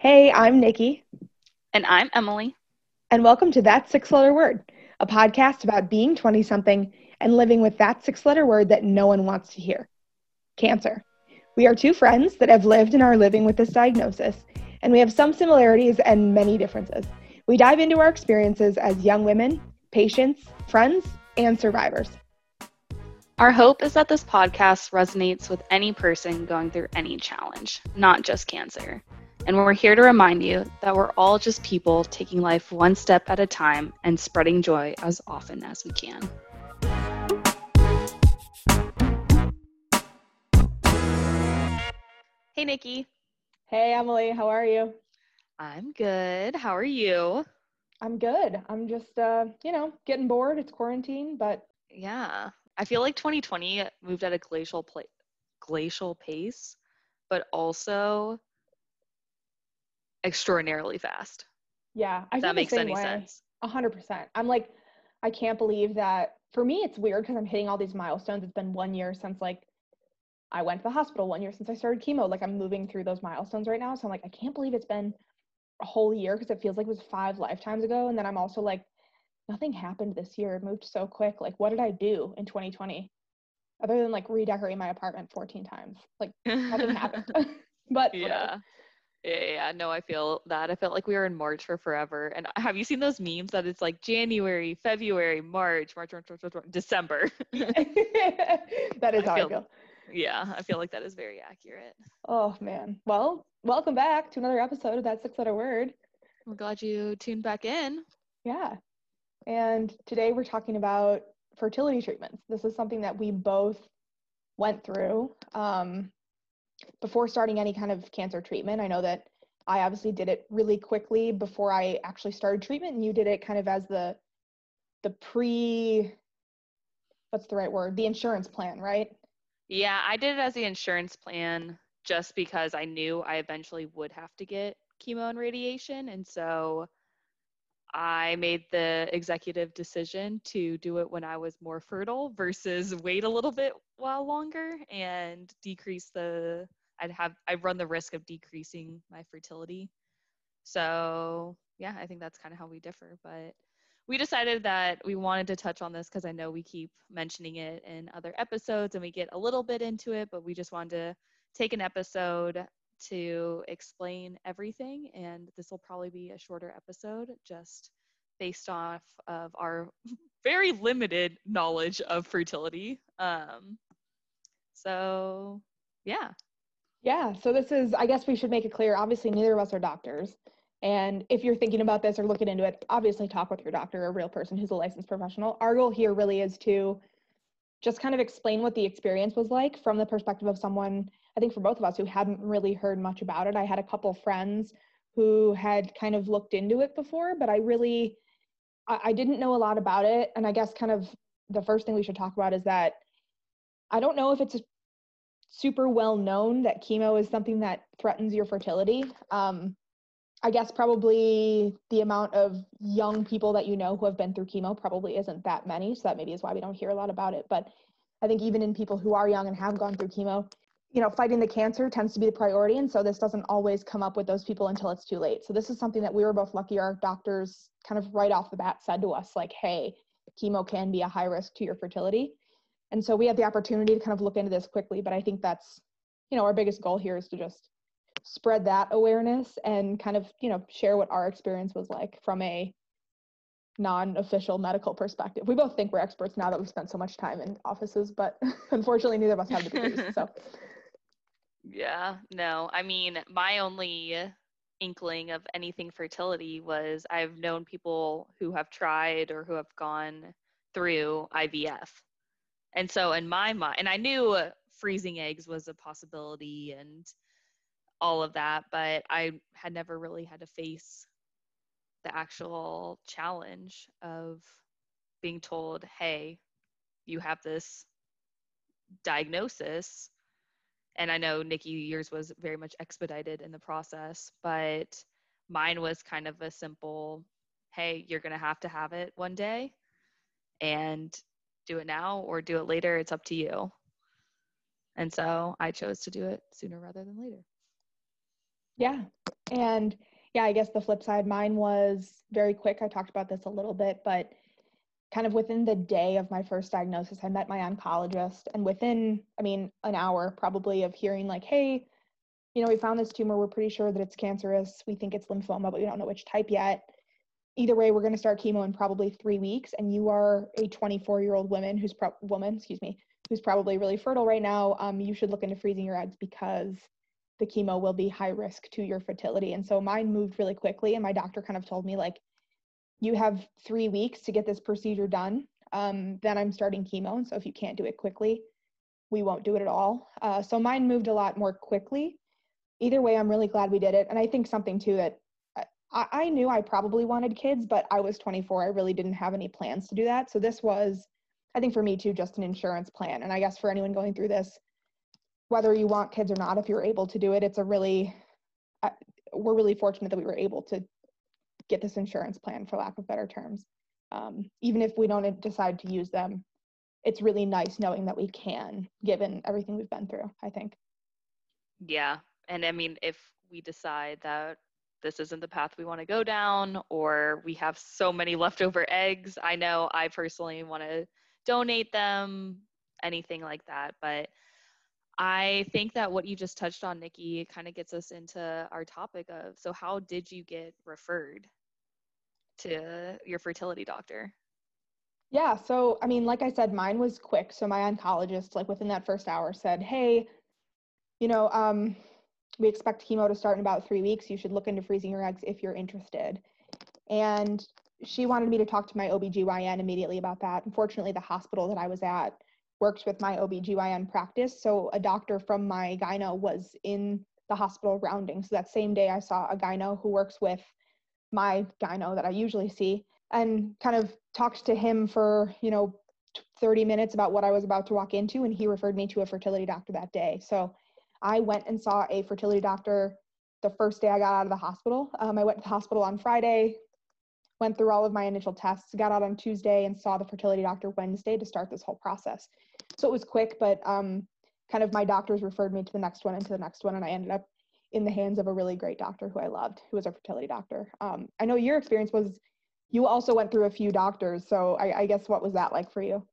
Hey, I'm Nikki, And I'm Emily. and welcome to That Six Letter Word, a podcast about being 20 something and living with that six letter word that no one wants to hear cancer. We are two friends that have lived and are living with this diagnosis, and we have some similarities and many differences. We dive into our experiences as young women, patients, friends, and survivors. Our hope is that this podcast resonates with any person going through any challenge, not just cancer. And we're here to remind you that we're all just people taking life one step at a time and spreading joy as often as we can. Hey, Nikki. Hey, Emily, how are you? I'm good. How are you? I'm good. I'm just, uh, you know, getting bored. It's quarantine, but Yeah. I feel like 2020 moved at a glacial pla- glacial pace, but also extraordinarily fast. yeah, I If that makes any way. sense. A hundred percent. I'm like, I can't believe that. For me, it's weird because I'm hitting all these milestones. It's been one year since like I went to the hospital. One year since I started chemo. Like I'm moving through those milestones right now. So I'm like, I can't believe it's been a whole year because it feels like it was five lifetimes ago. And then I'm also like, nothing happened this year. It moved so quick. Like, what did I do in 2020 other than like redecorate my apartment 14 times? Like nothing happened. but whatever. Yeah. Yeah, no, I feel that. I felt like we were in March for forever. And have you seen those memes that it's like January, February, March, March, March, March, March, March December? that is I how feel- I feel. yeah, I feel like that is very accurate. Oh man. Well, welcome back to another episode of that six letter word. I'm glad you tuned back in. Yeah. And today we're talking about fertility treatments. This is something that we both went through um, before starting any kind of cancer treatment. I know that I obviously did it really quickly before I actually started treatment, and you did it kind of as the the pre what's the right word? The insurance plan, right? Yeah, I did it as the insurance plan just because I knew I eventually would have to get chemo and radiation. And so I made the executive decision to do it when I was more fertile versus wait a little bit while longer and decrease the I'd have I'd run the risk of decreasing my fertility. So yeah, I think that's kind of how we differ. But we decided that we wanted to touch on this because I know we keep mentioning it in other episodes and we get a little bit into it, but we just wanted to take an episode to explain everything. And this will probably be a shorter episode just based off of our very limited knowledge of fertility. Um, so, yeah. Yeah, so this is, I guess we should make it clear. Obviously, neither of us are doctors. And if you're thinking about this or looking into it, obviously talk with your doctor, a real person who's a licensed professional. Our goal here really is to just kind of explain what the experience was like from the perspective of someone, I think for both of us who hadn't really heard much about it. I had a couple friends who had kind of looked into it before, but I really, I, I didn't know a lot about it. And I guess kind of the first thing we should talk about is that I don't know if it's super well known that chemo is something that threatens your fertility. Um, I guess probably the amount of young people that you know who have been through chemo probably isn't that many. So that maybe is why we don't hear a lot about it. But I think even in people who are young and have gone through chemo, you know, fighting the cancer tends to be the priority. And so this doesn't always come up with those people until it's too late. So this is something that we were both lucky our doctors kind of right off the bat said to us, like, hey, chemo can be a high risk to your fertility. And so we had the opportunity to kind of look into this quickly. But I think that's, you know, our biggest goal here is to just spread that awareness and kind of you know share what our experience was like from a non-official medical perspective we both think we're experts now that we've spent so much time in offices but unfortunately neither of us have the degrees so Yeah, no. I mean, my only inkling of anything fertility was I've known people who have tried or who have gone through IVF. And so in my mind, and I knew freezing eggs was a possibility and all of that, but I had never really had to face the actual challenge of being told, hey, you have this diagnosis and I know Nikki yours was very much expedited in the process, but mine was kind of a simple, hey, you're gonna have to have it one day, and do it now or do it later. It's up to you. And so I chose to do it sooner rather than later. Yeah. And yeah, I guess the flip side, mine was very quick. I talked about this a little bit, but kind of within the day of my first diagnosis, I met my oncologist. And within, I mean, an hour probably of hearing, like, hey, you know, we found this tumor. We're pretty sure that it's cancerous. We think it's lymphoma, but we don't know which type yet. Either way, we're going to start chemo in probably three weeks. And you are a 24 year old woman who's pro- woman, excuse me, who's probably really fertile right now. Um, you should look into freezing your eggs because the chemo will be high risk to your fertility. And so mine moved really quickly. And my doctor kind of told me, like, you have three weeks to get this procedure done. Um, then I'm starting chemo. And so if you can't do it quickly, we won't do it at all. Uh, so mine moved a lot more quickly. Either way, I'm really glad we did it. And I think something too that I, I knew I probably wanted kids, but I was 24. I really didn't have any plans to do that. So this was, I think for me too, just an insurance plan. And I guess for anyone going through this, whether you want kids or not, if you're able to do it, it's a really, uh, we're really fortunate that we were able to get this insurance plan for lack of better terms um, even if we don't decide to use them it's really nice knowing that we can given everything we've been through i think yeah and i mean if we decide that this isn't the path we want to go down or we have so many leftover eggs i know i personally want to donate them anything like that but I think that what you just touched on, Nikki, kind of gets us into our topic of so, how did you get referred? To your fertility doctor? Yeah, so I mean, like I said, mine was quick. So my oncologist, like within that first hour, said, "Hey, you know, um, we expect chemo to start in about three weeks. You should look into freezing your eggs if you're interested." And she wanted me to talk to my OBGYN immediately about that. Unfortunately, the hospital that I was at worked with my OBGYN practice. So a doctor from my gyno was in the hospital rounding. So that same day, I saw a gyno who works with my gyno that I usually see and kind of talked to him for, you know, 30 minutes about what I was about to walk into. And he referred me to a fertility doctor that day. So I went and saw a fertility doctor the first day I got out of the hospital. Um, I went to the hospital on Friday, went through all of my initial tests, got out on Tuesday, and saw the fertility doctor Wednesday to start this whole process. So it was quick, but um, kind of my doctors referred me to the next one and to the next one, and I ended up in the hands of a really great doctor who I loved, who was a fertility doctor. Um, I know your experience was you also went through a few doctors. So I, I guess what was that like for you?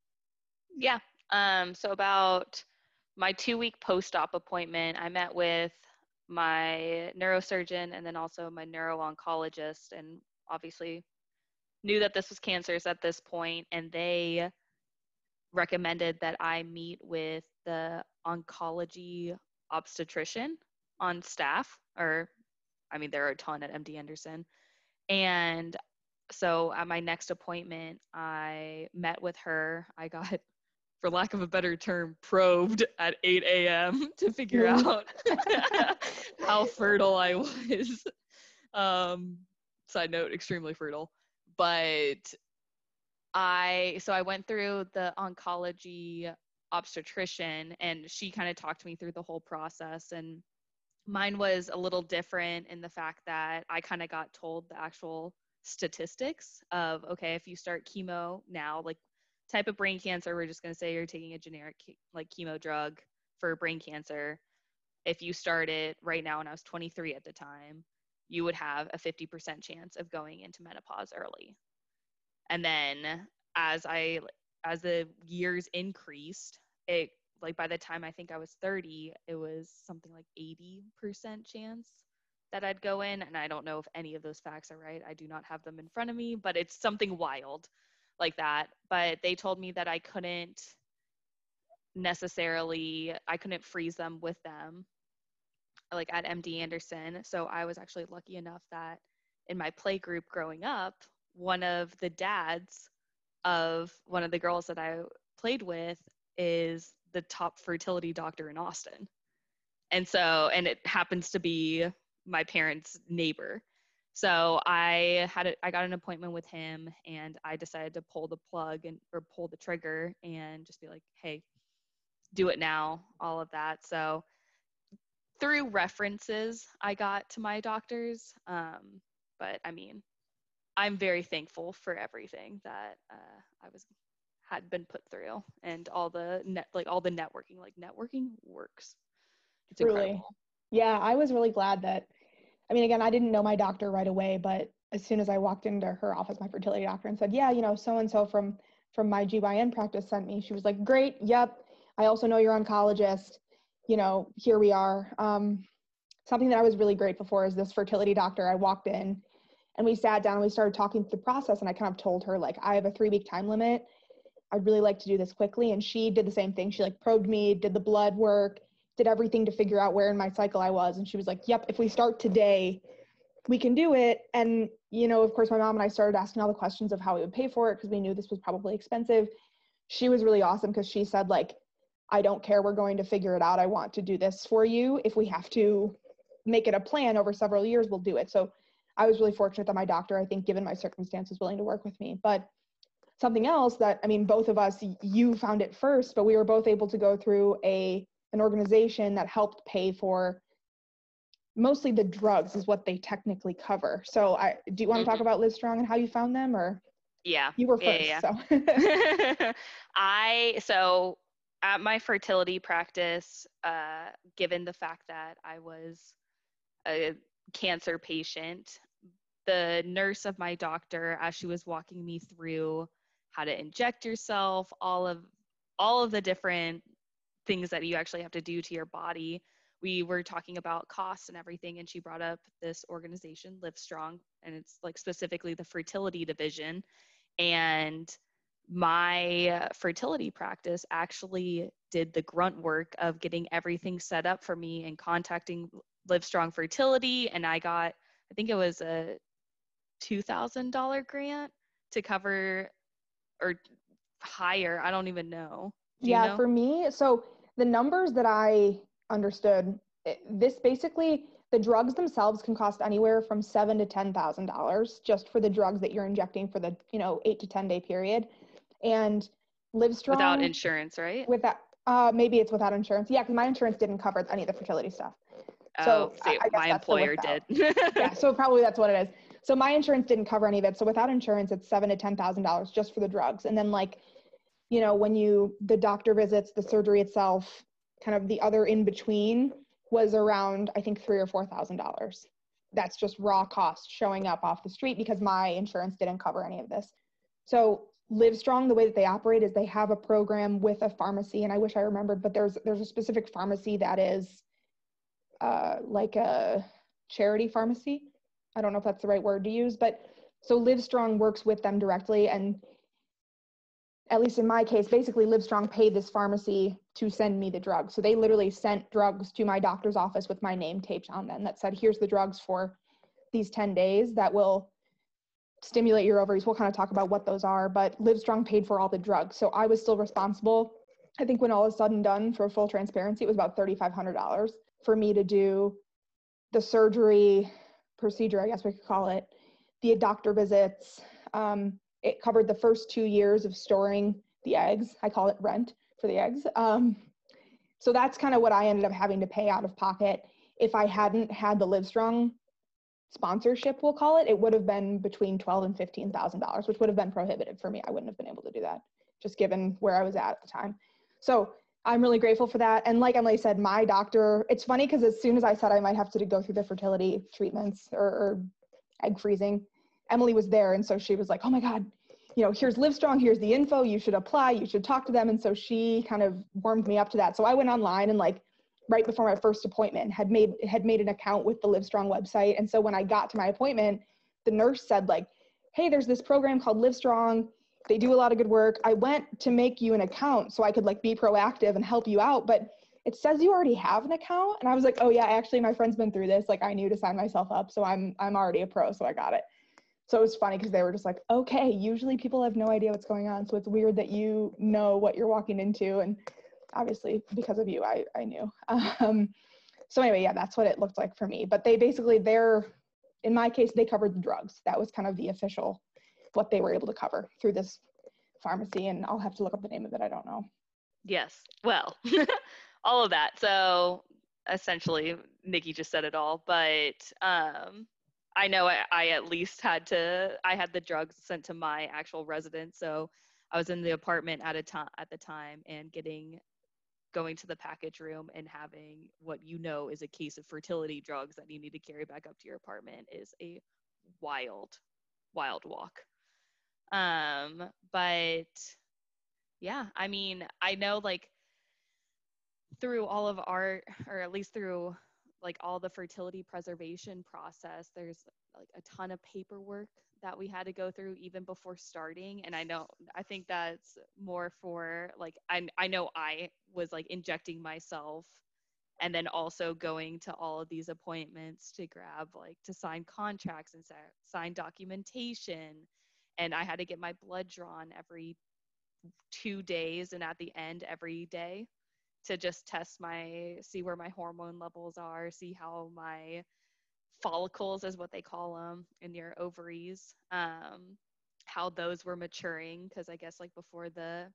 Yeah. Um, so about my two week post op appointment, I met with my neurosurgeon and then also my neuro oncologist, and obviously knew that this was cancerous at this point, and they recommended that I meet with the oncology obstetrician on staff, or I mean, there are a ton at MD Anderson. And so at my next appointment, I met with her. I got, for lack of a better term, probed at 8 a.m. to figure out how fertile I was. Um, side note, extremely fertile. But I, so I went through the oncology obstetrician and she kind of talked me through the whole process and mine was a little different in the fact that I kind of got told the actual statistics of okay, if you start chemo now, like type of brain cancer, we're just going to say you're taking a generic like chemo drug for brain cancer. If you start it right now, and I was 23 at the time, you would have a 50% chance of going into menopause early. And then as I as the years increased, it like by the time I think I was 30, it was something like 80% chance that I'd go in. And I don't know if any of those facts are right. I do not have them in front of me, but it's something wild like that. But they told me that I couldn't necessarily, I couldn't freeze them with them like at MD Anderson. So I was actually lucky enough that in my play group growing up, one of the dads of one of the girls that I played with is the top fertility doctor in Austin. And so, and it happens to be my parents' neighbor. So I had a, I got an appointment with him and I decided to pull the plug and or pull the trigger and just be like, "Hey, do it now." All of that. So through references, I got to my doctors. Um, but I mean, I'm very thankful for everything that uh, I was had been put through and all the net like all the networking like networking works it's really incredible. yeah i was really glad that I mean, again, I didn't know my doctor right away, but as soon as I walked into her office, my fertility doctor, and said, "Yeah, you know, so and so from from my GYN practice sent me," she was like, "Great, yep. I also know you're oncologist. You know, here we are." Um, something that I was really grateful for is this fertility doctor. I walked in, and we sat down and we started talking through the process, and I kind of told her like, "I have a three week time limit. I'd really like to do this quickly," and she did the same thing. She like probed me, did the blood work, did everything to figure out where in my cycle I was, and she was like, "Yep, if we start today." we can do it. And, you know, of course, my mom and I started asking all the questions of how we would pay for it because we knew this was probably expensive. She was really awesome because she said, like, I don't care. We're going to figure it out. I want to do this for you. If we have to make it a plan over several years, we'll do it. So I was really fortunate that my doctor, I think, given my circumstances, willing to work with me. But something else that, I mean, both of us, you found it first, but we were both able to go through a an organization that helped pay for mostly the drugs is what they technically cover. So I do you want to mm-hmm. talk about liz Livestrong and how you found them or yeah. You were first. Yeah, yeah. So I so at my fertility practice, uh, given the fact that I was a cancer patient, the nurse of my doctor, as she was walking me through how to inject yourself, all of all of the different things that you actually have to do to your body, we were talking about costs and everything and she brought up this organization livestrong and it's like specifically the fertility division. And my fertility practice actually did the grunt work of getting everything set up for me and contacting livestrong fertility. And i got i think it was a $2000 grant to cover or higher. I don't even know. Do yeah know? for me so the numbers that i understood eh, this basically the drugs themselves can cost anywhere from seven to ten thousand dollars just for the drugs that you're injecting for the you know eight to ten day period. And livestrong without insurance right? With that uh, maybe it's without insurance. Yeah because my insurance didn't cover any of the fertility stuff. So oh, see, my employer did. Yeah so probably that's what it is so my insurance didn't cover any of it so without insurance it's seven to ten thousand dollars just for the drugs and then like you know when you the doctor visits the surgery itself kind of the other in between was around I think three or four thousand dollars. That's just raw cost showing up off the street because my insurance didn't cover any of this. So Livestrong, the way that they operate is they have a program with a pharmacy, and I wish I remembered, but there's there's a specific pharmacy that is uh, like a charity pharmacy. I don't know if that's the right word to use, but so Livestrong works with them directly, and at least in my case, basically Livestrong paid this pharmacy to send me the drugs. So they literally sent drugs to my doctor's office with my name taped on them that said, here's the drugs for these 10 days that will stimulate your ovaries. We'll kind of talk about what those are, but Livestrong paid for all the drugs. So I was still responsible. I think when all is said and done, for full transparency, it was about $3,500 for me to do the surgery procedure, I guess we could call it, the doctor visits, um, it covered the first two years of storing the eggs. I call it rent for the eggs. Um, so that's kind of what I ended up having to pay out of pocket. If I hadn't had the Livestrong sponsorship, we'll call it, it would have been between twelve and fifteen thousand dollars, which would have been prohibitive for me. I wouldn't have been able to do that, just given where I was at at the time. So I'm really grateful for that. And like Emily said, my doctor, it's funny because as soon as I said I might have to go through the fertility treatments or, or egg freezing, Emily was there. And so she was like, oh my God, you know, here's Livestrong, here's the info, you should apply, you should talk to them. And so she kind of warmed me up to that. So I went online and like right before my first appointment had made had made an account with the Livestrong website. And so when I got to my appointment, the nurse said like, hey, there's this program called Livestrong. They do a lot of good work. I went to make you an account so I could like be proactive and help you out. But it says you already have an account. And I was like, oh yeah, actually my friend's been through this. Like I knew to sign myself up. So I'm I'm already a pro, so I got it so it was funny because they were just like okay usually people have no idea what's going on so it's weird that you know what you're walking into and obviously because of you i, I knew um, so anyway yeah that's what it looked like for me but they basically they're in my case they covered the drugs that was kind of the official what they were able to cover through this pharmacy and i'll have to look up the name of it i don't know yes well all of that so essentially nikki just said it all but um I know I, I, at least had to I had the drugs sent to my actual residence, so I was in the apartment at a time at the time and getting going to the package room and having what you know is a case of fertility drugs that you need to carry back up to your apartment is a wild, wild walk. Um, but yeah, I mean, I know like through all of our, or at least through like all the fertility preservation process, there's like a ton of paperwork that we had to go through even before starting. And i know i think that's more for like i i know i was like injecting myself and then also going to all of these appointments to grab like to sign contracts and sign documentation and i had to get my blood drawn every 2 days and at the end every day to just test my see where my hormone levels are see how my follicles is what they call them in your ovaries um, how those were maturing because i guess like before the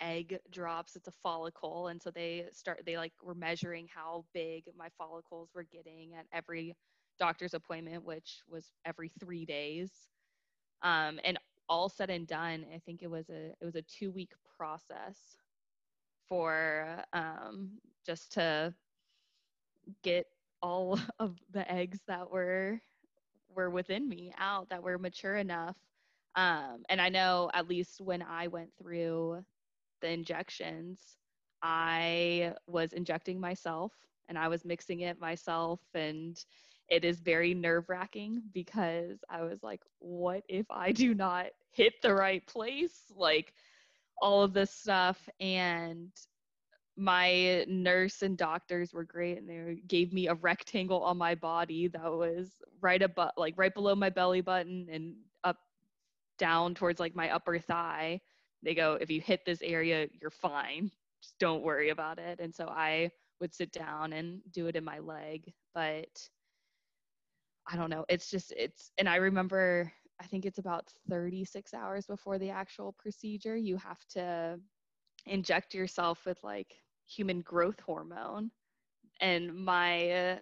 egg drops it's a follicle and so they start they like were measuring how big my follicles were getting at every doctor's appointment which was every three days um, and all said and done i think it was a it was a two week process for um, just to get all of the eggs that were were within me out that were mature enough. Um, and i know at least when i went through the injections i was injecting myself and i was mixing it myself and it is very nerve wracking because i was like what if i do not hit the right place? Like all of this stuff. And my nurse and doctors were great and they gave me a rectangle on my body that was right above like right below my belly button and up down towards like my upper thigh. They go if you hit this area you're fine. Just don't worry about it. And so i would sit down and do it in my leg. But i don't know it's just it's and i remember i think it's about 36 hours before the actual procedure you have to inject yourself with like human growth hormone. And my uh,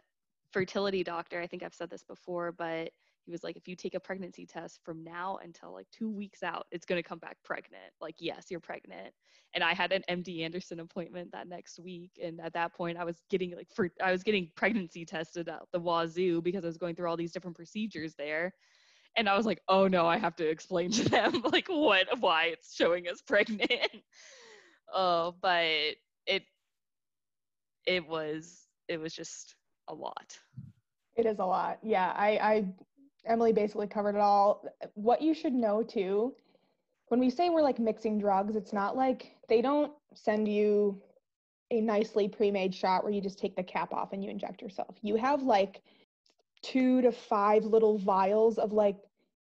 fertility doctor, I think I've said this before, but he was like, if you take a pregnancy test from now until like two weeks out, it's going to come back pregnant. Like, yes, you're pregnant. And I had an MD Anderson appointment that next week. And at that point, I was getting like, for, I was getting pregnancy tested at the wazoo because I was going through all these different procedures there. And I was like, oh no, I have to explain to them like what, why it's showing us pregnant. oh, but it it was it was just a lot. It is a lot. Yeah, I, I Emily basically covered it all. What you should know too, when we say we're like mixing drugs, it's not like they don't send you a nicely pre-made shot where you just take the cap off and you inject yourself. You have like two to five little vials of like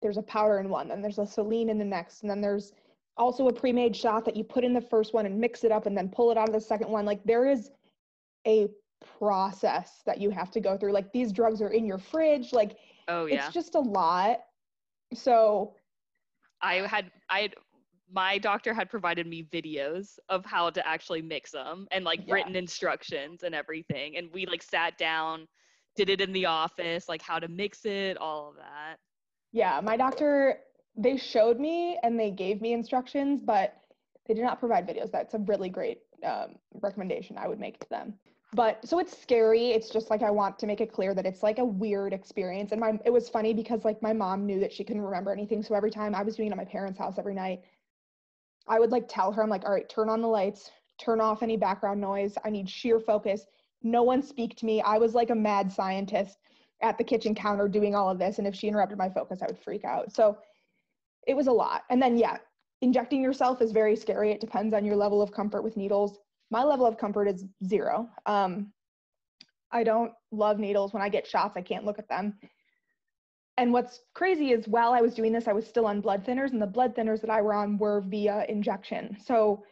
there's a powder in one, then there's a saline in the next, and then there's also a pre-made shot that you put in the first one and mix it up and then pull it out of the second one. Like there is a process that you have to go through. Like these drugs are in your fridge. Like oh yeah, it's just a lot. So I had I had my doctor had provided me videos of how to actually mix them and like yeah. written instructions and everything. And we like sat down, did it in the office, like how to mix it, all of that. Yeah, my doctor they showed me and they gave me instructions, but they did not provide videos. That's a really great um, recommendation I would make to them but so it's scary it's just like i want to make it clear that it's like a weird experience and my it was funny because like my mom knew that she couldn't remember anything so every time i was doing it at my parents house every night i would like tell her i'm like all right turn on the lights turn off any background noise i need sheer focus no one speak to me. I was like a mad scientist at the kitchen counter doing all of this and if she interrupted my focus i would freak out so it was a lot and then yeah injecting yourself is very scary it depends on your level of comfort with needles my level of comfort is zero. Um, I don't love needles. When I get shots, I can't look at them. And what's crazy is while I was doing this, I was still on blood thinners, and the blood thinners that I were on were via injection. So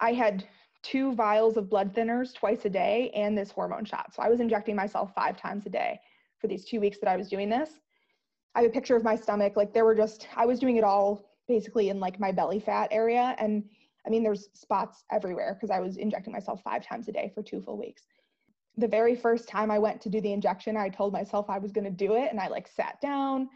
I had two vials of blood thinners twice a day and this hormone shot. So I was injecting myself five times a day for these two weeks that I was doing this. I have a picture of my stomach. Like there were just, I was doing it all basically in like my belly fat area. And I mean, there's spots everywhere because I was injecting myself five times a day for two full weeks. The very first time I went to do the injection, I told myself I was going to do it and I like sat down.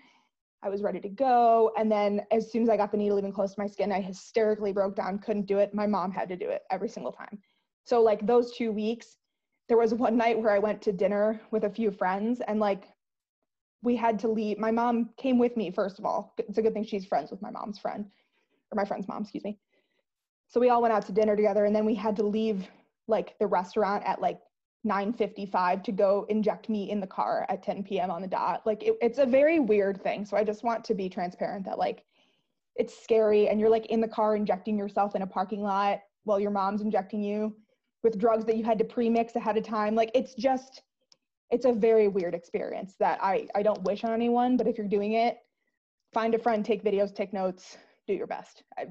I was ready to go. And then as soon as I got the needle even close to my skin, I hysterically broke down, couldn't do it. My mom had to do it every single time. So like those two weeks, there was one night where I went to dinner with a few friends and like we had to leave. My mom came with me, first of all. It's a good thing she's friends with my mom's friend, or my friend's mom, excuse me. So we all went out to dinner together and then we had to leave like the restaurant at like 9.55 to go inject me in the car at 10 p.m. on the dot. Like it, it's a very weird thing. So I just want to be transparent that like it's scary and you're like in the car injecting yourself in a parking lot while your mom's injecting you with drugs that you had to pre-mix ahead of time. Like it's just it's a very weird experience that I I don't wish on anyone, but if you're doing it, find a friend, take videos, take notes, do your best. I,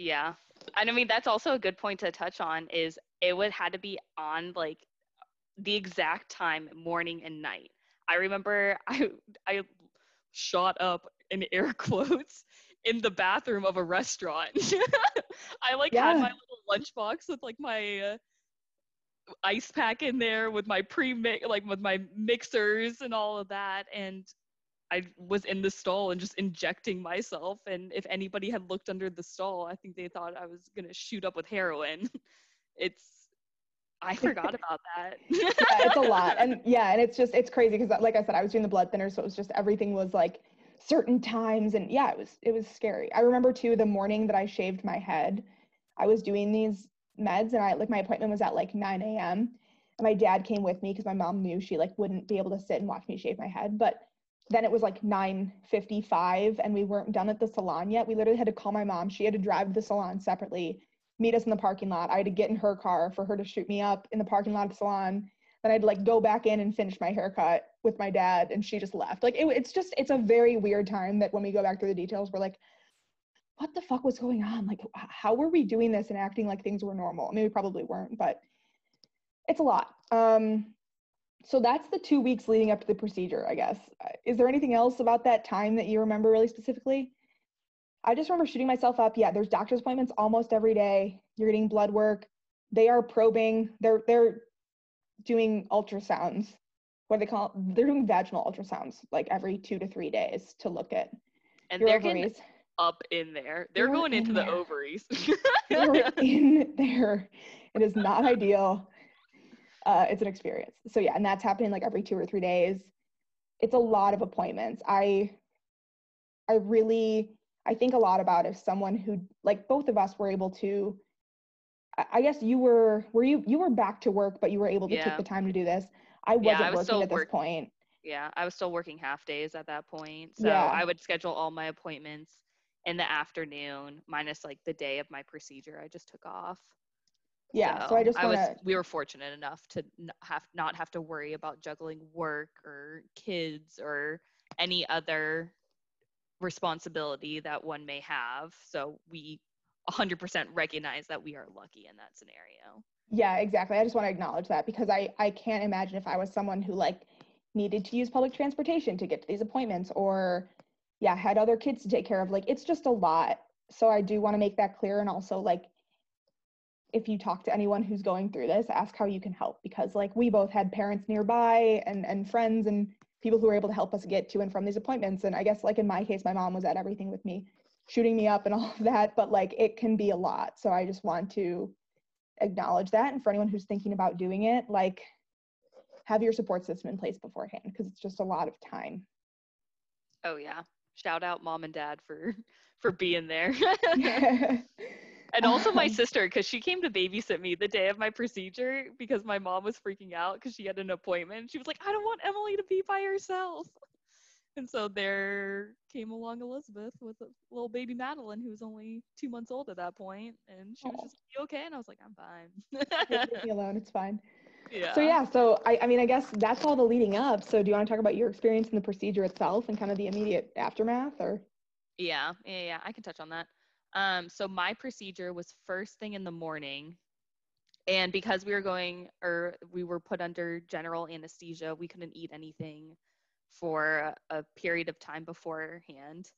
yeah. And I mean that's also a good point to touch on is it would had to be on like the exact time morning and night. I remember I I shot up in air quotes in the bathroom of a restaurant. I like yeah. had my little lunchbox with like my uh, ice pack in there with my pre mix like with my mixers and all of that and I was in the stall and just injecting myself and if anybody had looked under the stall I think they thought I was going to shoot up with heroin. It's I forgot about that. yeah, it's a lot. And yeah, and it's just it's crazy because like I said I was doing the blood thinner so it was just everything was like certain times and yeah, it was it was scary. I remember too the morning that I shaved my head. I was doing these meds and I like my appointment was at like 9 a.m. And my dad came with me because my mom knew she like wouldn't be able to sit and watch me shave my head. But then it was like 9:55 and we weren't done at the salon yet. We literally had to call my mom. She had to drive to the salon separately, meet us in the parking lot. I had to get in her car for her to shoot me up in the parking lot of the salon. Then I'd like go back in and finish my haircut with my dad, and she just left. Like it, it's just it's a very weird time that when we go back through the details, we're like, what the fuck was going on? Like, how were we doing this and acting like things were normal? I mean, we probably weren't, but it's a lot. Um, so that's the two weeks leading up to the procedure, I guess. Is there anything else about that time that you remember really specifically? I just remember shooting myself up. Yeah, there's doctor's appointments almost every day. You're getting blood work. They are probing. They're they're doing ultrasounds. What do they call it? They're doing vaginal ultrasounds like every two to three days to look at and your they're ovaries. Getting, up in there. They're, They're going into the ovaries. They're in there. It is not ideal. Uh, it's an experience. So yeah, and that's happening like every two or three days. It's a lot of appointments. I I really I think a lot about if someone who like both of us were able to I guess you were were you you were back to work but you were able to yeah. take the time to do this. I wasn't yeah, I was working at this point. Yeah, I was still working half days at that point. So yeah. I would schedule all my appointments in the afternoon, minus like the day of my procedure I just took off. Yeah, so, so I just wanna... I was we were fortunate enough to have not have to worry about juggling work or kids or any other responsibility that one may have. So we 100% recognize that we are lucky in that scenario. Yeah, exactly. I just want to acknowledge that because I I can't imagine if I was someone who like needed to use public transportation to get to these appointments or yeah, had other kids to take care of. Like it's just a lot. So I do want to make that clear. And also, like, if you talk to anyone who's going through this, ask how you can help because, like, we both had parents nearby and and friends and people who were able to help us get to and from these appointments. And I guess, like in my case, my mom was at everything with me, shooting me up and all of that. But like, it can be a lot. So I just want to acknowledge that. And for anyone who's thinking about doing it, like, have your support system in place beforehand because it's just a lot of time. Oh yeah, shout out mom and dad for for being there. And oh also my sister because she came to babysit me the day of my procedure because my mom was freaking out because she had an appointment. She was like, I don't want Emily to be by herself. And so there came along Elizabeth with a little baby Madeline who was only two months old at that point, and she was just like, okay? And I was like, I'm fine. Leave me alone. It's fine. Yeah. So yeah, so I, I mean, I guess that's all the leading up. So do you want to talk about your experience in the procedure itself and kind of the immediate aftermath, or? Yeah, yeah, yeah. I can touch on that. Um, so my procedure was first thing in the morning, and because we were going or we were put under general anesthesia, we couldn't eat anything for a, period of time beforehand,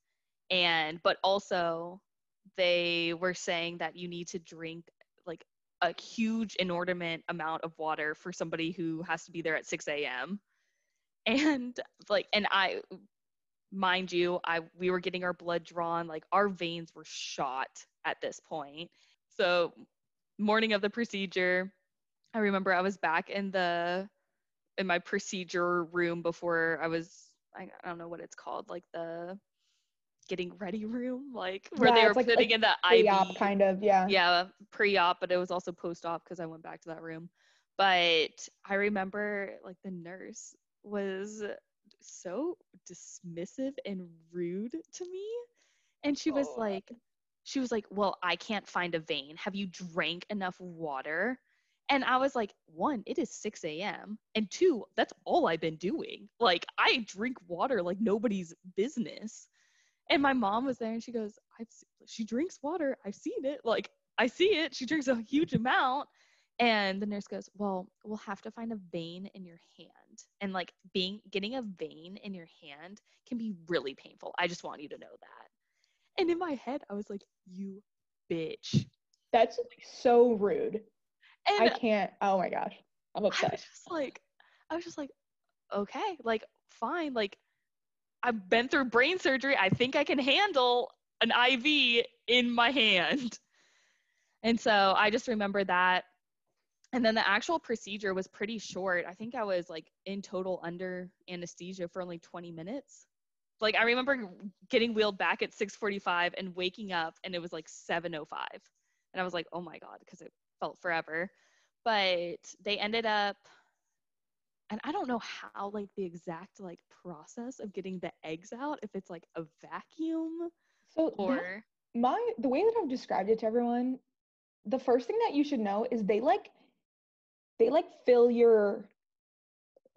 and but also they were saying that you need to drink like a huge inordinate amount of water for somebody who has to be there at 6 a.m. And like, and I, mind you, I we were getting our blood drawn, like our veins were shot at this point. So morning of the procedure, I remember I was back in the in my procedure room before I was I, I don't know what it's called, like the getting ready room, like where Yeah, they were like- putting like in the Pre-op IV. kind of, yeah. Yeah, pre-op, but it was also post-op because I went back to that room. But I remember like the nurse was so dismissive and rude to me. And she was Oh, like, she was like, Well, I can't find a vein. Have you drank enough water? And I was like, one, it is 6 a.m. And two, that's all I've been doing. Like, I drink water like nobody's business. And my mom was there and she goes, I've she drinks water. I've seen it. Like, I see it. She drinks a huge amount. And the nurse goes, Well, we'll have to find a vein in your hand. And like being getting a vein in your hand can be really painful. I just want you to know that. And in my head, I was like, You bitch. That's so rude. And I can't. Oh my gosh. I'm I was upset. just like, I was just like, okay, like, fine. Like, I've been through brain surgery. I think I can handle an IV in my hand. And so I just remember that. And then the actual procedure was pretty short. I think I was like in total under anesthesia for only 20 minutes. Like I remember getting wheeled back at 6:45 and waking up and it was like 7:05. And I was like, "Oh my god," because it felt forever. But they ended up and I don't know how like the exact like process of getting the eggs out if it's like a vacuum So that- my the way that I've described it to everyone, the first thing that you should know is they like they like fill your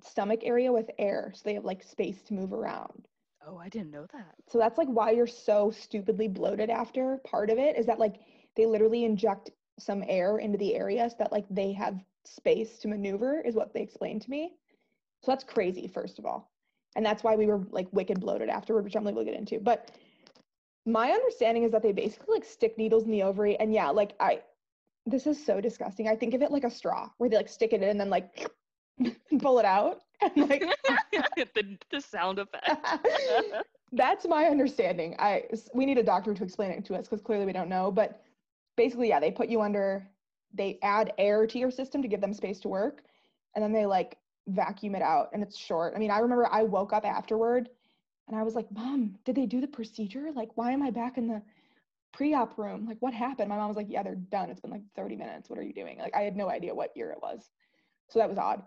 stomach area with air so they have like space to move around. oh, I didn't know that. So that's like why you're so stupidly bloated after. Part of it is that like they literally inject some air into the area so that like they have space to maneuver is what they explained to me. So that's crazy, first of all. And that's why we were like wicked bloated afterward, which I'm like we'll get into. But my understanding is that they basically like stick needles in the ovary and yeah, like I this is so disgusting. I think of it like a straw where they like stick it in and then like pull it out. And like the, the sound effect. That's my understanding. I we need a doctor to explain it to us because clearly we don't know. But basically, yeah, they put you under. They add air to your system to give them space to work, and then they like vacuum it out, and it's short. I mean, I remember I woke up afterward, and I was like, "Mom, did they do the procedure? Like, why am I back in the pre-op room? Like, what happened?" My mom was like, "Yeah, they're done. It's been like 30 minutes. What are you doing?" Like, I had no idea what year it was, so that was odd.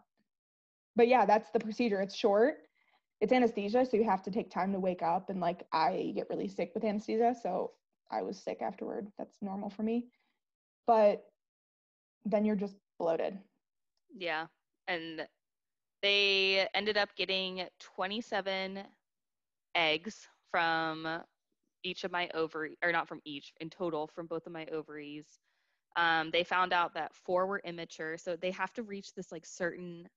But yeah, that's the procedure. It's short it's anesthesia, so you have to take time to wake up. And like I get really sick with anesthesia, so I was sick afterward. That's normal for me. But then you're just bloated. Yeah. And they ended up getting 27 eggs from each of my ovary, or not from each, in total from both of my ovaries. Um, they found out that four were immature, so they have to reach this like certain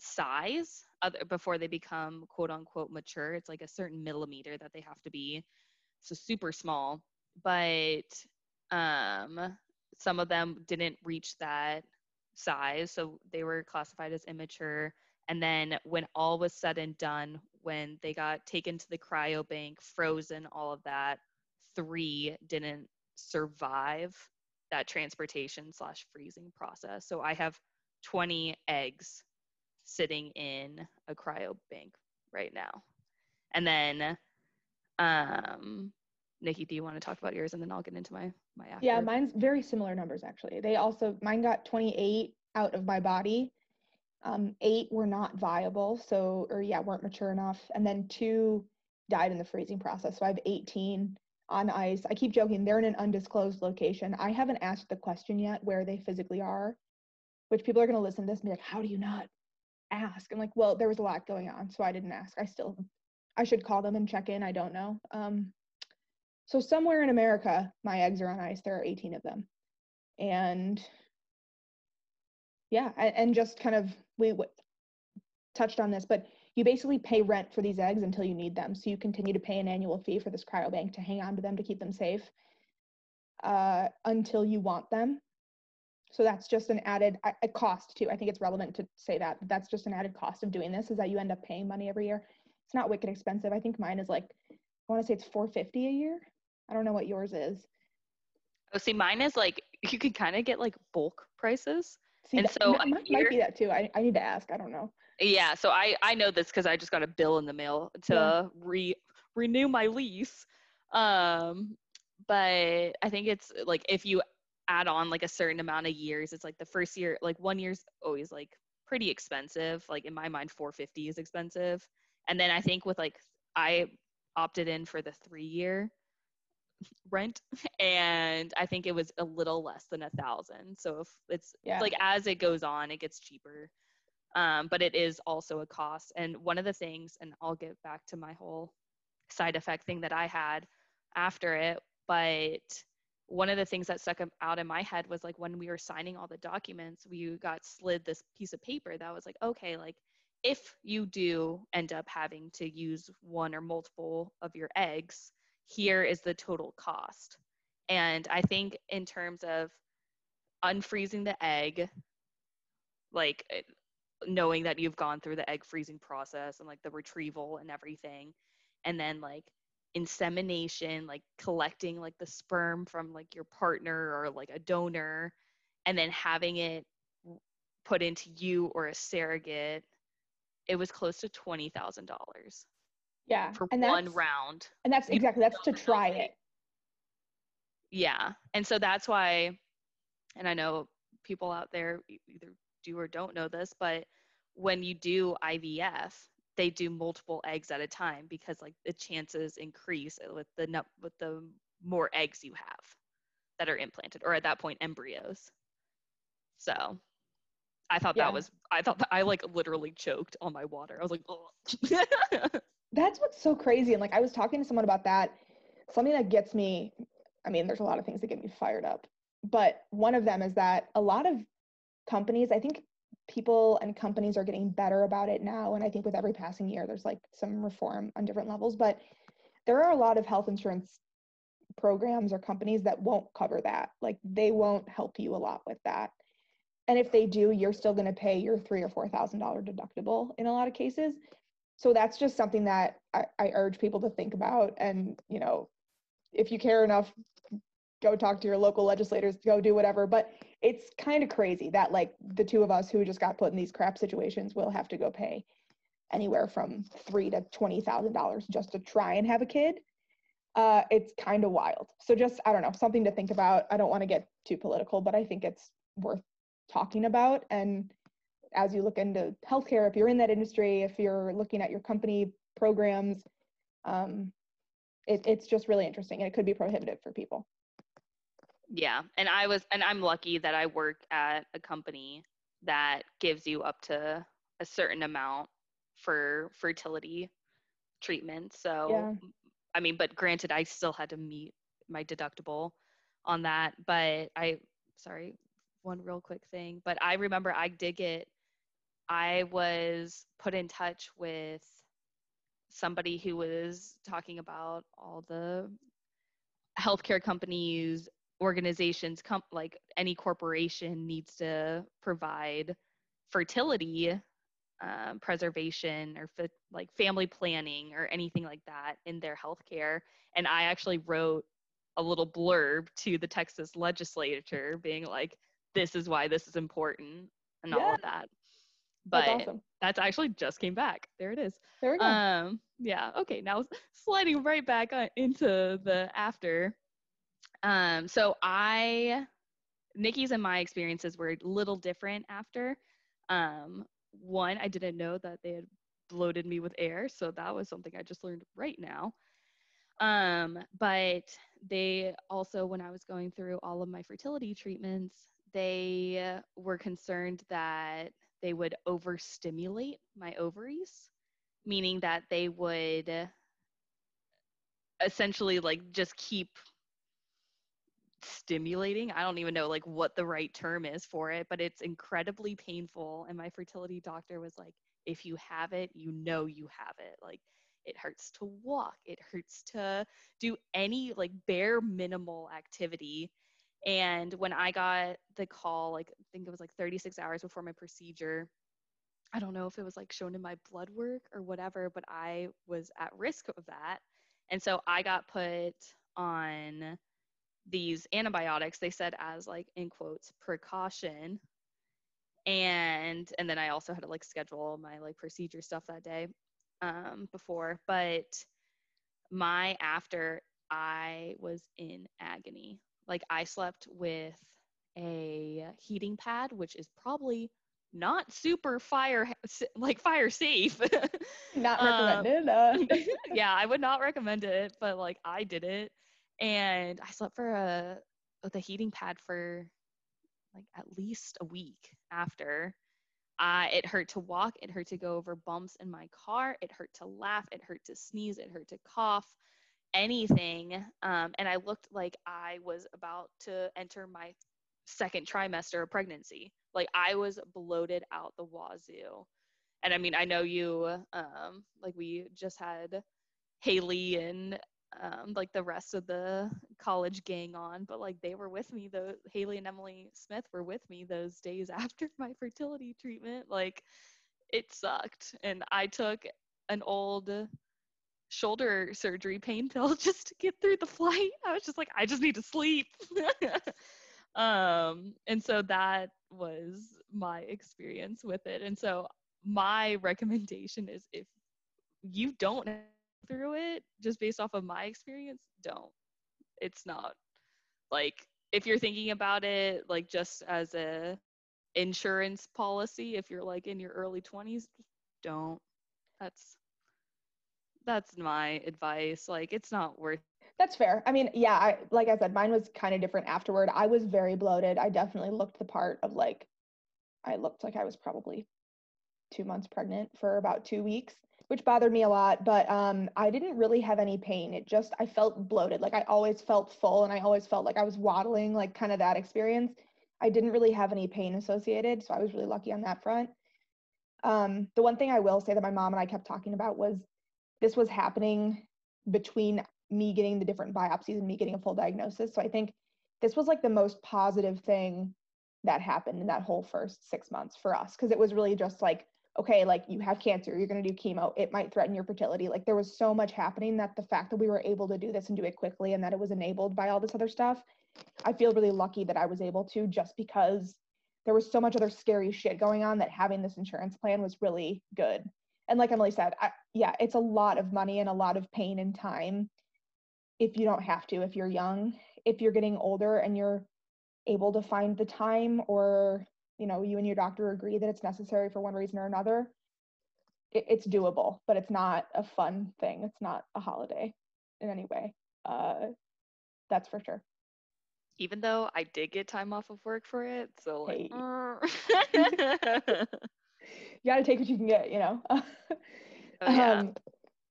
size before they become quote unquote mature. It's like a certain millimeter that they have to be. So super small. But um, some of them didn't reach that size, so they were classified as immature. And then when all was said and done, when they got taken to the cryo bank, frozen, all of that, three didn't survive that transportation slash freezing process. So I have 20 eggs sitting in a cryo bank right now. And then, um, Nikki, do you want to talk about yours and then I'll get into my my after? Yeah, mine's very similar numbers actually. They also mine got 28 out of my body. Um, eight were not viable, so or yeah, weren't mature enough, and then two died in the freezing process. So I have 18 on ice. I keep joking, they're in an undisclosed location. I haven't asked the question yet where they physically are, which people are going to listen to this and be like, how do you not ask? I'm like, well, there was a lot going on, so I didn't ask. I still, I should call them and check in. I don't know. Um, so somewhere in America, my eggs are on ice. There are 18 of them, and yeah, and, and just kind of we w- touched on this, but you basically pay rent for these eggs until you need them. So you continue to pay an annual fee for this cryobank to hang on to them to keep them safe uh, until you want them. So that's just an added a cost too. I think it's relevant to say that that's just an added cost of doing this is that you end up paying money every year. It's not wicked expensive. I think mine is like I want to say it's 450 a year. I don't know what yours is. Oh, see, mine is like you can kind of get like bulk prices. See, And that, so that might, year- might be that too. I, I need to ask. I don't know. Yeah, so I I know this because I just got a bill in the mail to Yeah. re renew my lease. Um, but I think it's like if you add on like a certain amount of years, it's like the first year, like one year's always like pretty expensive. Like in my mind, 450 is expensive, and then I think with like I opted in for the three year rent and i think it was a little less than a thousand. So if it's Yeah. like as it goes on it gets cheaper. Um, but it is also a cost. And one of the things and i'll get back to my whole side effect thing that i had after it but one of the things that stuck out in my head was like when we were signing all the documents we got slid this piece of paper that was like okay like if you do end up having to use one or multiple of your eggs here is the total cost. And i think in terms of unfreezing the egg like eh, knowing that you've gone through the egg freezing process and like the retrieval and everything and then like insemination like collecting like the sperm from like your partner or like a donor and then having it put into you or a surrogate it was close to $20,000 Yeah. for and one round And that's exactly that's to try it. Yeah. And so that's why, and I know people out there either do or don't know this, but when you do IVF, they do multiple eggs at a time because like the chances increase with the with the more eggs you have that are implanted or at that point embryos. So I thought Yeah. that was I thought that I like literally choked on my water. I was like. That's what's so crazy. And like I was talking to someone about that. Something that gets me, I mean, there's a lot of things that get me fired up, but one of them is that a lot of companies, I think people and companies are getting better about it now. And I think with every passing year, there's like some reform on different levels, but there are a lot of health insurance programs or companies that won't cover that. Like they won't help you a lot with that. And if they do, you're still going to pay your three or four thousand dollar deductible in a lot of cases. So that's just something that I, I urge people to think about. And you know, if you care enough, go talk to your local legislators, go do whatever. But it's kind of crazy that like the two of us who just got put in these crap situations will have to go pay anywhere from three to twenty thousand dollars just to try and have a kid. Uh, it's kind of wild. So just I don't know, something to think about. I don't want to get too political, but I think it's worth talking about. And as you look into healthcare, if you're in that industry, if you're looking at your company programs, um, it, it's just really interesting and it could be prohibitive for people. Yeah, and I was, and I'm lucky that I work at a company that gives you up to a certain amount for fertility treatment. So, Yeah. I mean, but granted, I still had to meet my deductible on that. But I, sorry, one real quick thing. But I remember I did get, I was put in touch with somebody who was talking about all the healthcare companies organizations com- like any corporation needs to provide fertility um, preservation or like family planning or anything like that in their healthcare. And i actually wrote a little blurb to the texas legislature being like this is why this is important and all of that but That's awesome. that's actually just came back there it is There we go. um, yeah. Okay. Now sliding right back into the after. Um, so I, Nikki's and my experiences were a little different after. Um, one, I didn't know that they had bloated me with air, so that was something I just learned right now. Um, but they also, when I was going through all of my fertility treatments, they were concerned that they would overstimulate my ovaries meaning that they would essentially like just keep stimulating. I don't even know like what the right term is for it but it's incredibly painful. And my fertility doctor was like if you have it you know you have it. Like it hurts to walk. It hurts to do any like bare minimal activity and when i got the call like i think it was like 36 hours before my procedure I don't know if it was like shown in my blood work or whatever, but I was at risk of that. And so I got put on these antibiotics they said as like in quotes precaution. And and then i also had to like schedule my like procedure stuff that day um before. But my after i was in agony like i slept with a heating pad which is probably not super fire like fire safe not recommended um, yeah i would not recommend it but like i did it and I slept for a with a heating pad for like at least a week after. Uh, it hurt to walk. It hurt to go over bumps in my car. It hurt to laugh. It hurt to sneeze. It hurt to cough. Anything. Um, and I looked like I was about to enter my second trimester of pregnancy. Like I was bloated out the wazoo. And I mean, I know you, um, like we just had Haley and um, like the rest of the college gang on, but like they were with me. The Haley and Emily Smith were with me those days after my fertility treatment. Like it sucked, and I took an old shoulder surgery pain pill just to get through the flight. I was just like, I just need to sleep. um, and so that was my experience with it. And so my recommendation is if you don't through it just based off of my experience don't it's not like if you're thinking about it like just as a insurance policy if you're like in your early 20s don't that's that's my advice like it's not worth that's fair i mean yeah I, like i said mine was kind of different afterward i was very bloated i definitely looked the part of like i looked like i was probably two months pregnant for about two weeks which bothered me a lot. But um, I didn't really have any pain. It just, I felt bloated. Like I always felt full and I always felt like I was waddling, like kind of that experience. I didn't really have any pain associated. So I was really lucky on that front. Um, the one thing I will say that my mom and I kept talking about was this was happening between me getting the different biopsies and me getting a full diagnosis. So I think this was like the most positive thing that happened in that whole first six months for us because it was really just like okay, like you have cancer, you're going to do chemo, it might threaten your fertility. Like there was so much happening that the fact that we were able to do this and do it quickly and that it was enabled by all this other stuff, I feel really lucky that I was able to just because there was so much other scary shit going on that having this insurance plan was really good. And like Emily said, I, yeah, it's a lot of money and a lot of pain and time if you don't have to, if you're young. If you're getting older and you're able to find the time or you know you and your doctor agree that it's necessary for one reason or another it, it's doable but it's not a fun thing. It's not a holiday in any way. Uh, that's for sure. Even though i did get time off of work for it so like hey. you got to take what you can get you know oh, yeah. Um,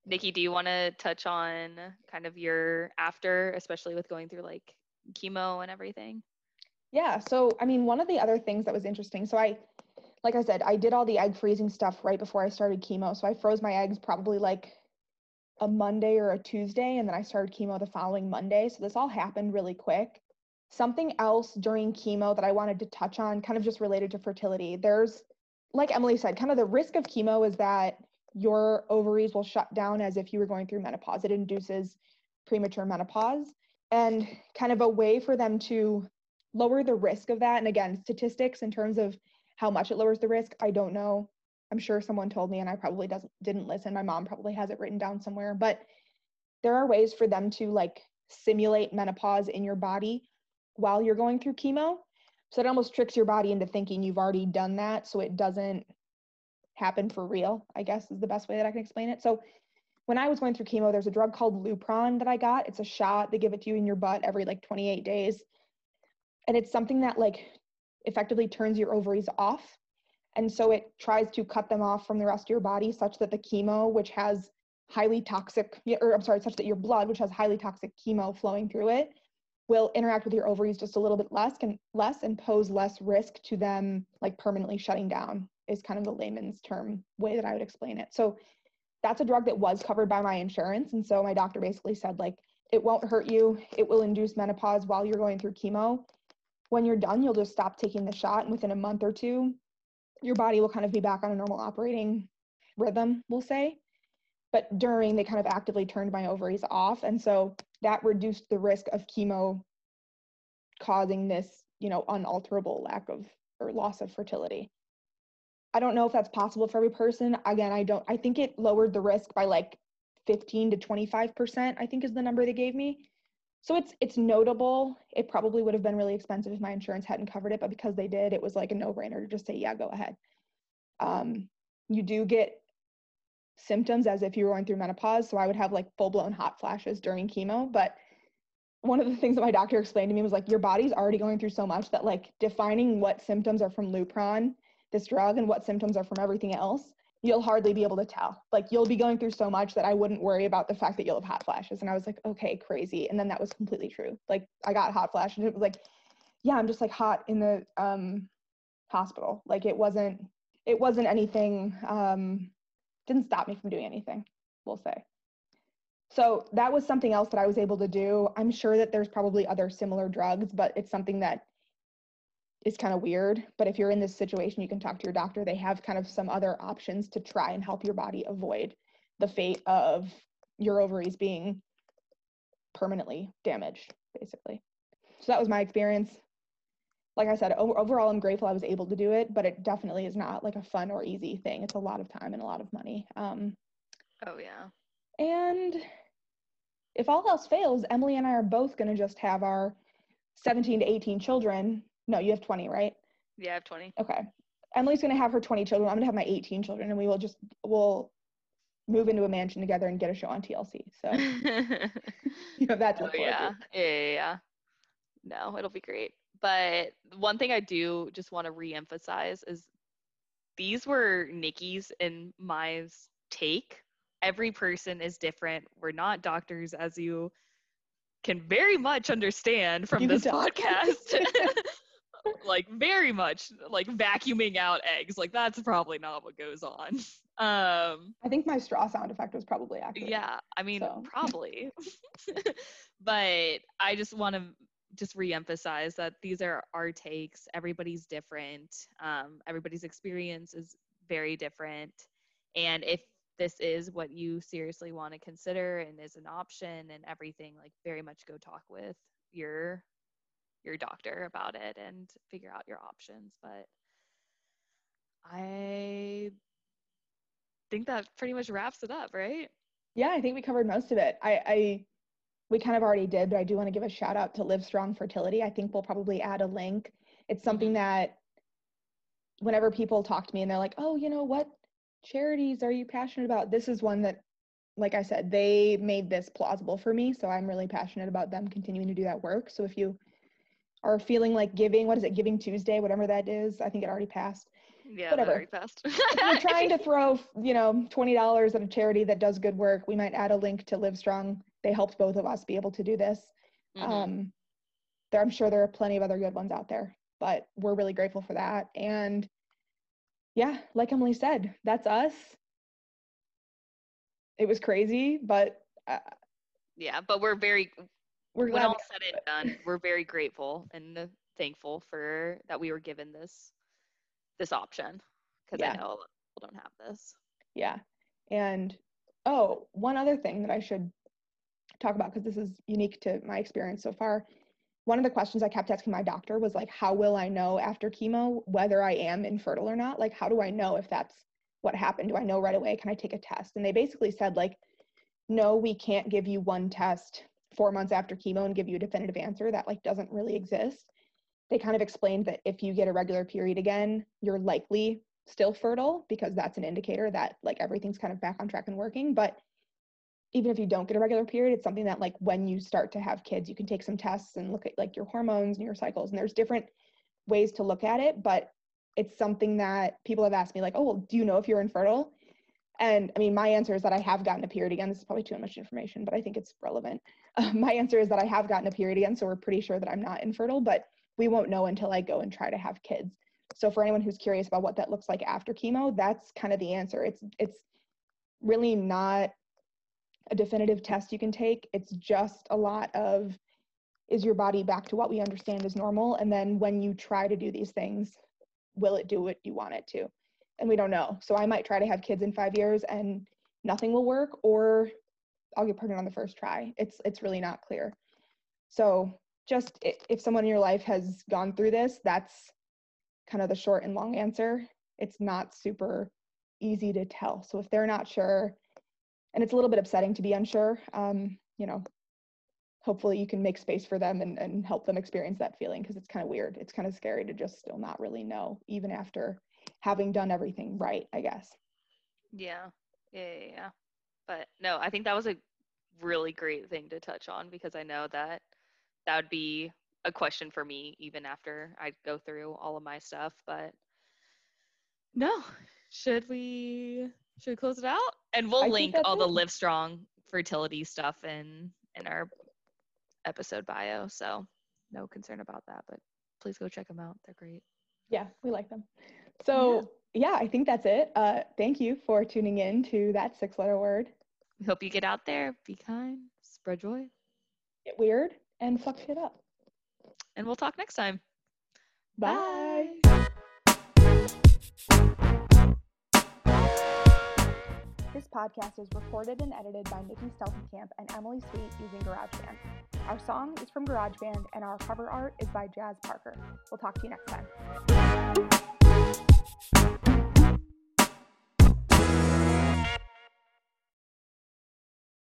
nikki do you want to touch on kind of your after especially with going through like chemo and everything yeah. So, I mean, one of the other things that was interesting, so I, like I said, I did all the egg freezing stuff right before I started chemo. So I froze my eggs probably like a Monday or a Tuesday, and then I started chemo the following Monday. So this all happened really quick. Something else during chemo that I wanted to touch on, kind of just related to fertility. There's, like Emily said, kind of the risk of chemo is that your ovaries will shut down as if you were going through menopause. It induces premature menopause. And kind of a way for them to lower the risk of that. And again, statistics in terms of how much it lowers the risk, I don't know. I'm sure someone told me and I probably doesn't didn't listen. My mom probably has it written down somewhere, but there are ways for them to like simulate menopause in your body while you're going through chemo. So it almost tricks your body into thinking you've already done that so it doesn't happen for real, I guess is the best way that I can explain it. So when I was going through chemo, there's a drug called Lupron that I got. It's a shot. They give it to you in your butt every like 28 days and it's something that like effectively turns your ovaries off and so it tries to cut them off from the rest of your body such that the chemo which has highly toxic or i'm sorry such that your blood which has highly toxic chemo flowing through it will interact with your ovaries just a little bit less and less and pose less risk to them like permanently shutting down is kind of the layman's term way that i would explain it so that's a drug that was covered by my insurance and so my doctor basically said like it won't hurt you it will induce menopause while you're going through chemo when you're done, you'll just stop taking the shot. And within a month or two, your body will kind of be back on a normal operating rhythm, we'll say. But during, they kind of actively turned my ovaries off. And so that reduced the risk of chemo causing this, you know, unalterable lack of or loss of fertility. I don't know if that's possible for every person. Again, I don't I think it lowered the risk by like 15 to 25%, I think is the number they gave me. So it's it's notable. It probably would have been really expensive if my insurance hadn't covered it, but because they did, it was like a no-brainer to just say, yeah, go ahead. Um, you do get symptoms as if you were going through menopause. So I would have like full-blown hot flashes during chemo. But one of the things that my doctor explained to me was like, your body's already going through so much that like defining what symptoms are from Lupron, this drug, and what symptoms are from everything else you'll hardly be able to tell. Like you'll be going through so much that I wouldn't worry about the fact that you'll have hot flashes. And I was like, okay, crazy. And then that was completely true. Like I got hot flashes. It was like, yeah, I'm just like hot in the um, hospital. Like it wasn't, it wasn't anything, um, didn't stop me from doing anything, we'll say. So that was something else that I was able to do. I'm sure that there's probably other similar drugs, but it's something that is kind of weird. But if you're in this situation, you can talk to your doctor. They have kind of some other options to try and help your body avoid the fate of your ovaries being permanently damaged, basically. So that was my experience. Like I said, overall, I'm grateful I was able to do it, but it definitely is not like a fun or easy thing. It's a lot of time and a lot of money. Um, oh, yeah. And if all else fails, Emily and I are both going to just have our 17 to 18 children no, you have 20, right? Yeah, I have 20. Okay. Emily's going to have her 20 children. I'm going to have my 18 children, and we will just, we'll move into a mansion together and get a show on TLC. So you know, that's oh, yeah. yeah. Yeah, yeah. No, it'll be great. But one thing I do just want to reemphasize is these were Nikki's and my take. Every person is different. We're not doctors, as you can very much understand from you this podcast. like very much like vacuuming out eggs. Like that's probably not what goes on. Um I think my straw sound effect was probably accurate. Yeah, I mean so. probably. but I just want to just reemphasize that these are our takes. Everybody's different. Um, everybody's experience is very different. And if this is what you seriously want to consider and is an option and everything, like very much go talk with your your doctor about it and figure out your options. But I think that pretty much wraps it up, right? Yeah, I think we covered most of it. I, I we kind of already did, but I do want to give a shout out to Live Strong Fertility. I think we'll probably add a link. It's something mm-hmm. that whenever people talk to me and they're like, "Oh, you know what charities are you passionate about?" This is one that like I said, they made this plausible for me, so I'm really passionate about them continuing to do that work. So if you are feeling like giving, what is it, Giving Tuesday, whatever that is. I think it already passed. Yeah, whatever. already passed. we're trying to throw, you know, twenty dollars at a charity that does good work. We might add a link to Live Strong. They helped both of us be able to do this. Mm-hmm. Um, there, I'm sure there are plenty of other good ones out there, but we're really grateful for that. And yeah, like Emily said, that's us. It was crazy, but uh, yeah, but we're very we're when all said and done, we're very grateful and thankful for that we were given this this option because yeah. I know people don't have this. Yeah, and oh, one other thing that I should talk about because this is unique to my experience so far. One of the questions I kept asking my doctor was like, "How will I know after chemo whether I am infertile or not? Like, how do I know if that's what happened? Do I know right away? Can I take a test?" And they basically said like, "No, we can't give you one test four months after chemo and give you a definitive answer that like doesn't really exist they kind of explained that if you get a regular period again you're likely still fertile because that's an indicator that like everything's kind of back on track and working. But even if you don't get a regular period it's something that like when you start to have kids you can take some tests and look at like your hormones and your cycles and there's different ways to look at it. But it's something that people have asked me like oh well do you know if you're infertile and I mean, my answer is that I have gotten a period again. This is probably too much information, but I think it's relevant. Uh, my answer is that I have gotten a period again, so we're pretty sure that I'm not infertile, but we won't know until I go and try to have kids. So for anyone who's curious about what that looks like after chemo, that's kind of the answer. It's it's really not a definitive test you can take. It's just a lot of is your body back to what we understand is normal? And then when you try to do these things, will it do what you want it to? And we don't know. So I might try to have kids in five years and nothing will work, or I'll get pregnant on the first try. It's it's really not clear. So just if someone in your life has gone through this, that's kind of the short and long answer. It's not super easy to tell. So if they're not sure, and it's a little bit upsetting to be unsure, um, you know, hopefully you can make space for them and, and help them experience that feeling because it's kind of weird. It's kind of scary to just still not really know, even after having done everything right, I guess. Yeah. Yeah. Yeah. yeah. But no, I think that was a really great thing to touch on because I know that that would be a question for me even after I go through all of my stuff. But no, should we should we close it out? And we'll I link all it. the Live Strong fertility stuff in in our episode bio. So no concern about that. But please go check them out. They're great. Yeah, we like them. So yeah, yeah I think that's it. Uh, thank you for tuning in to that six letter word. We hope you get out there, be kind, spread joy. Get weird and fuck shit up. And we'll talk next time. Bye. Bye. This podcast is recorded and edited by Nikki Steltenkamp and Emily Sweet using GarageBand. Our song is from GarageBand and our cover art is by Jazz Parker. We'll talk to you next time. Thank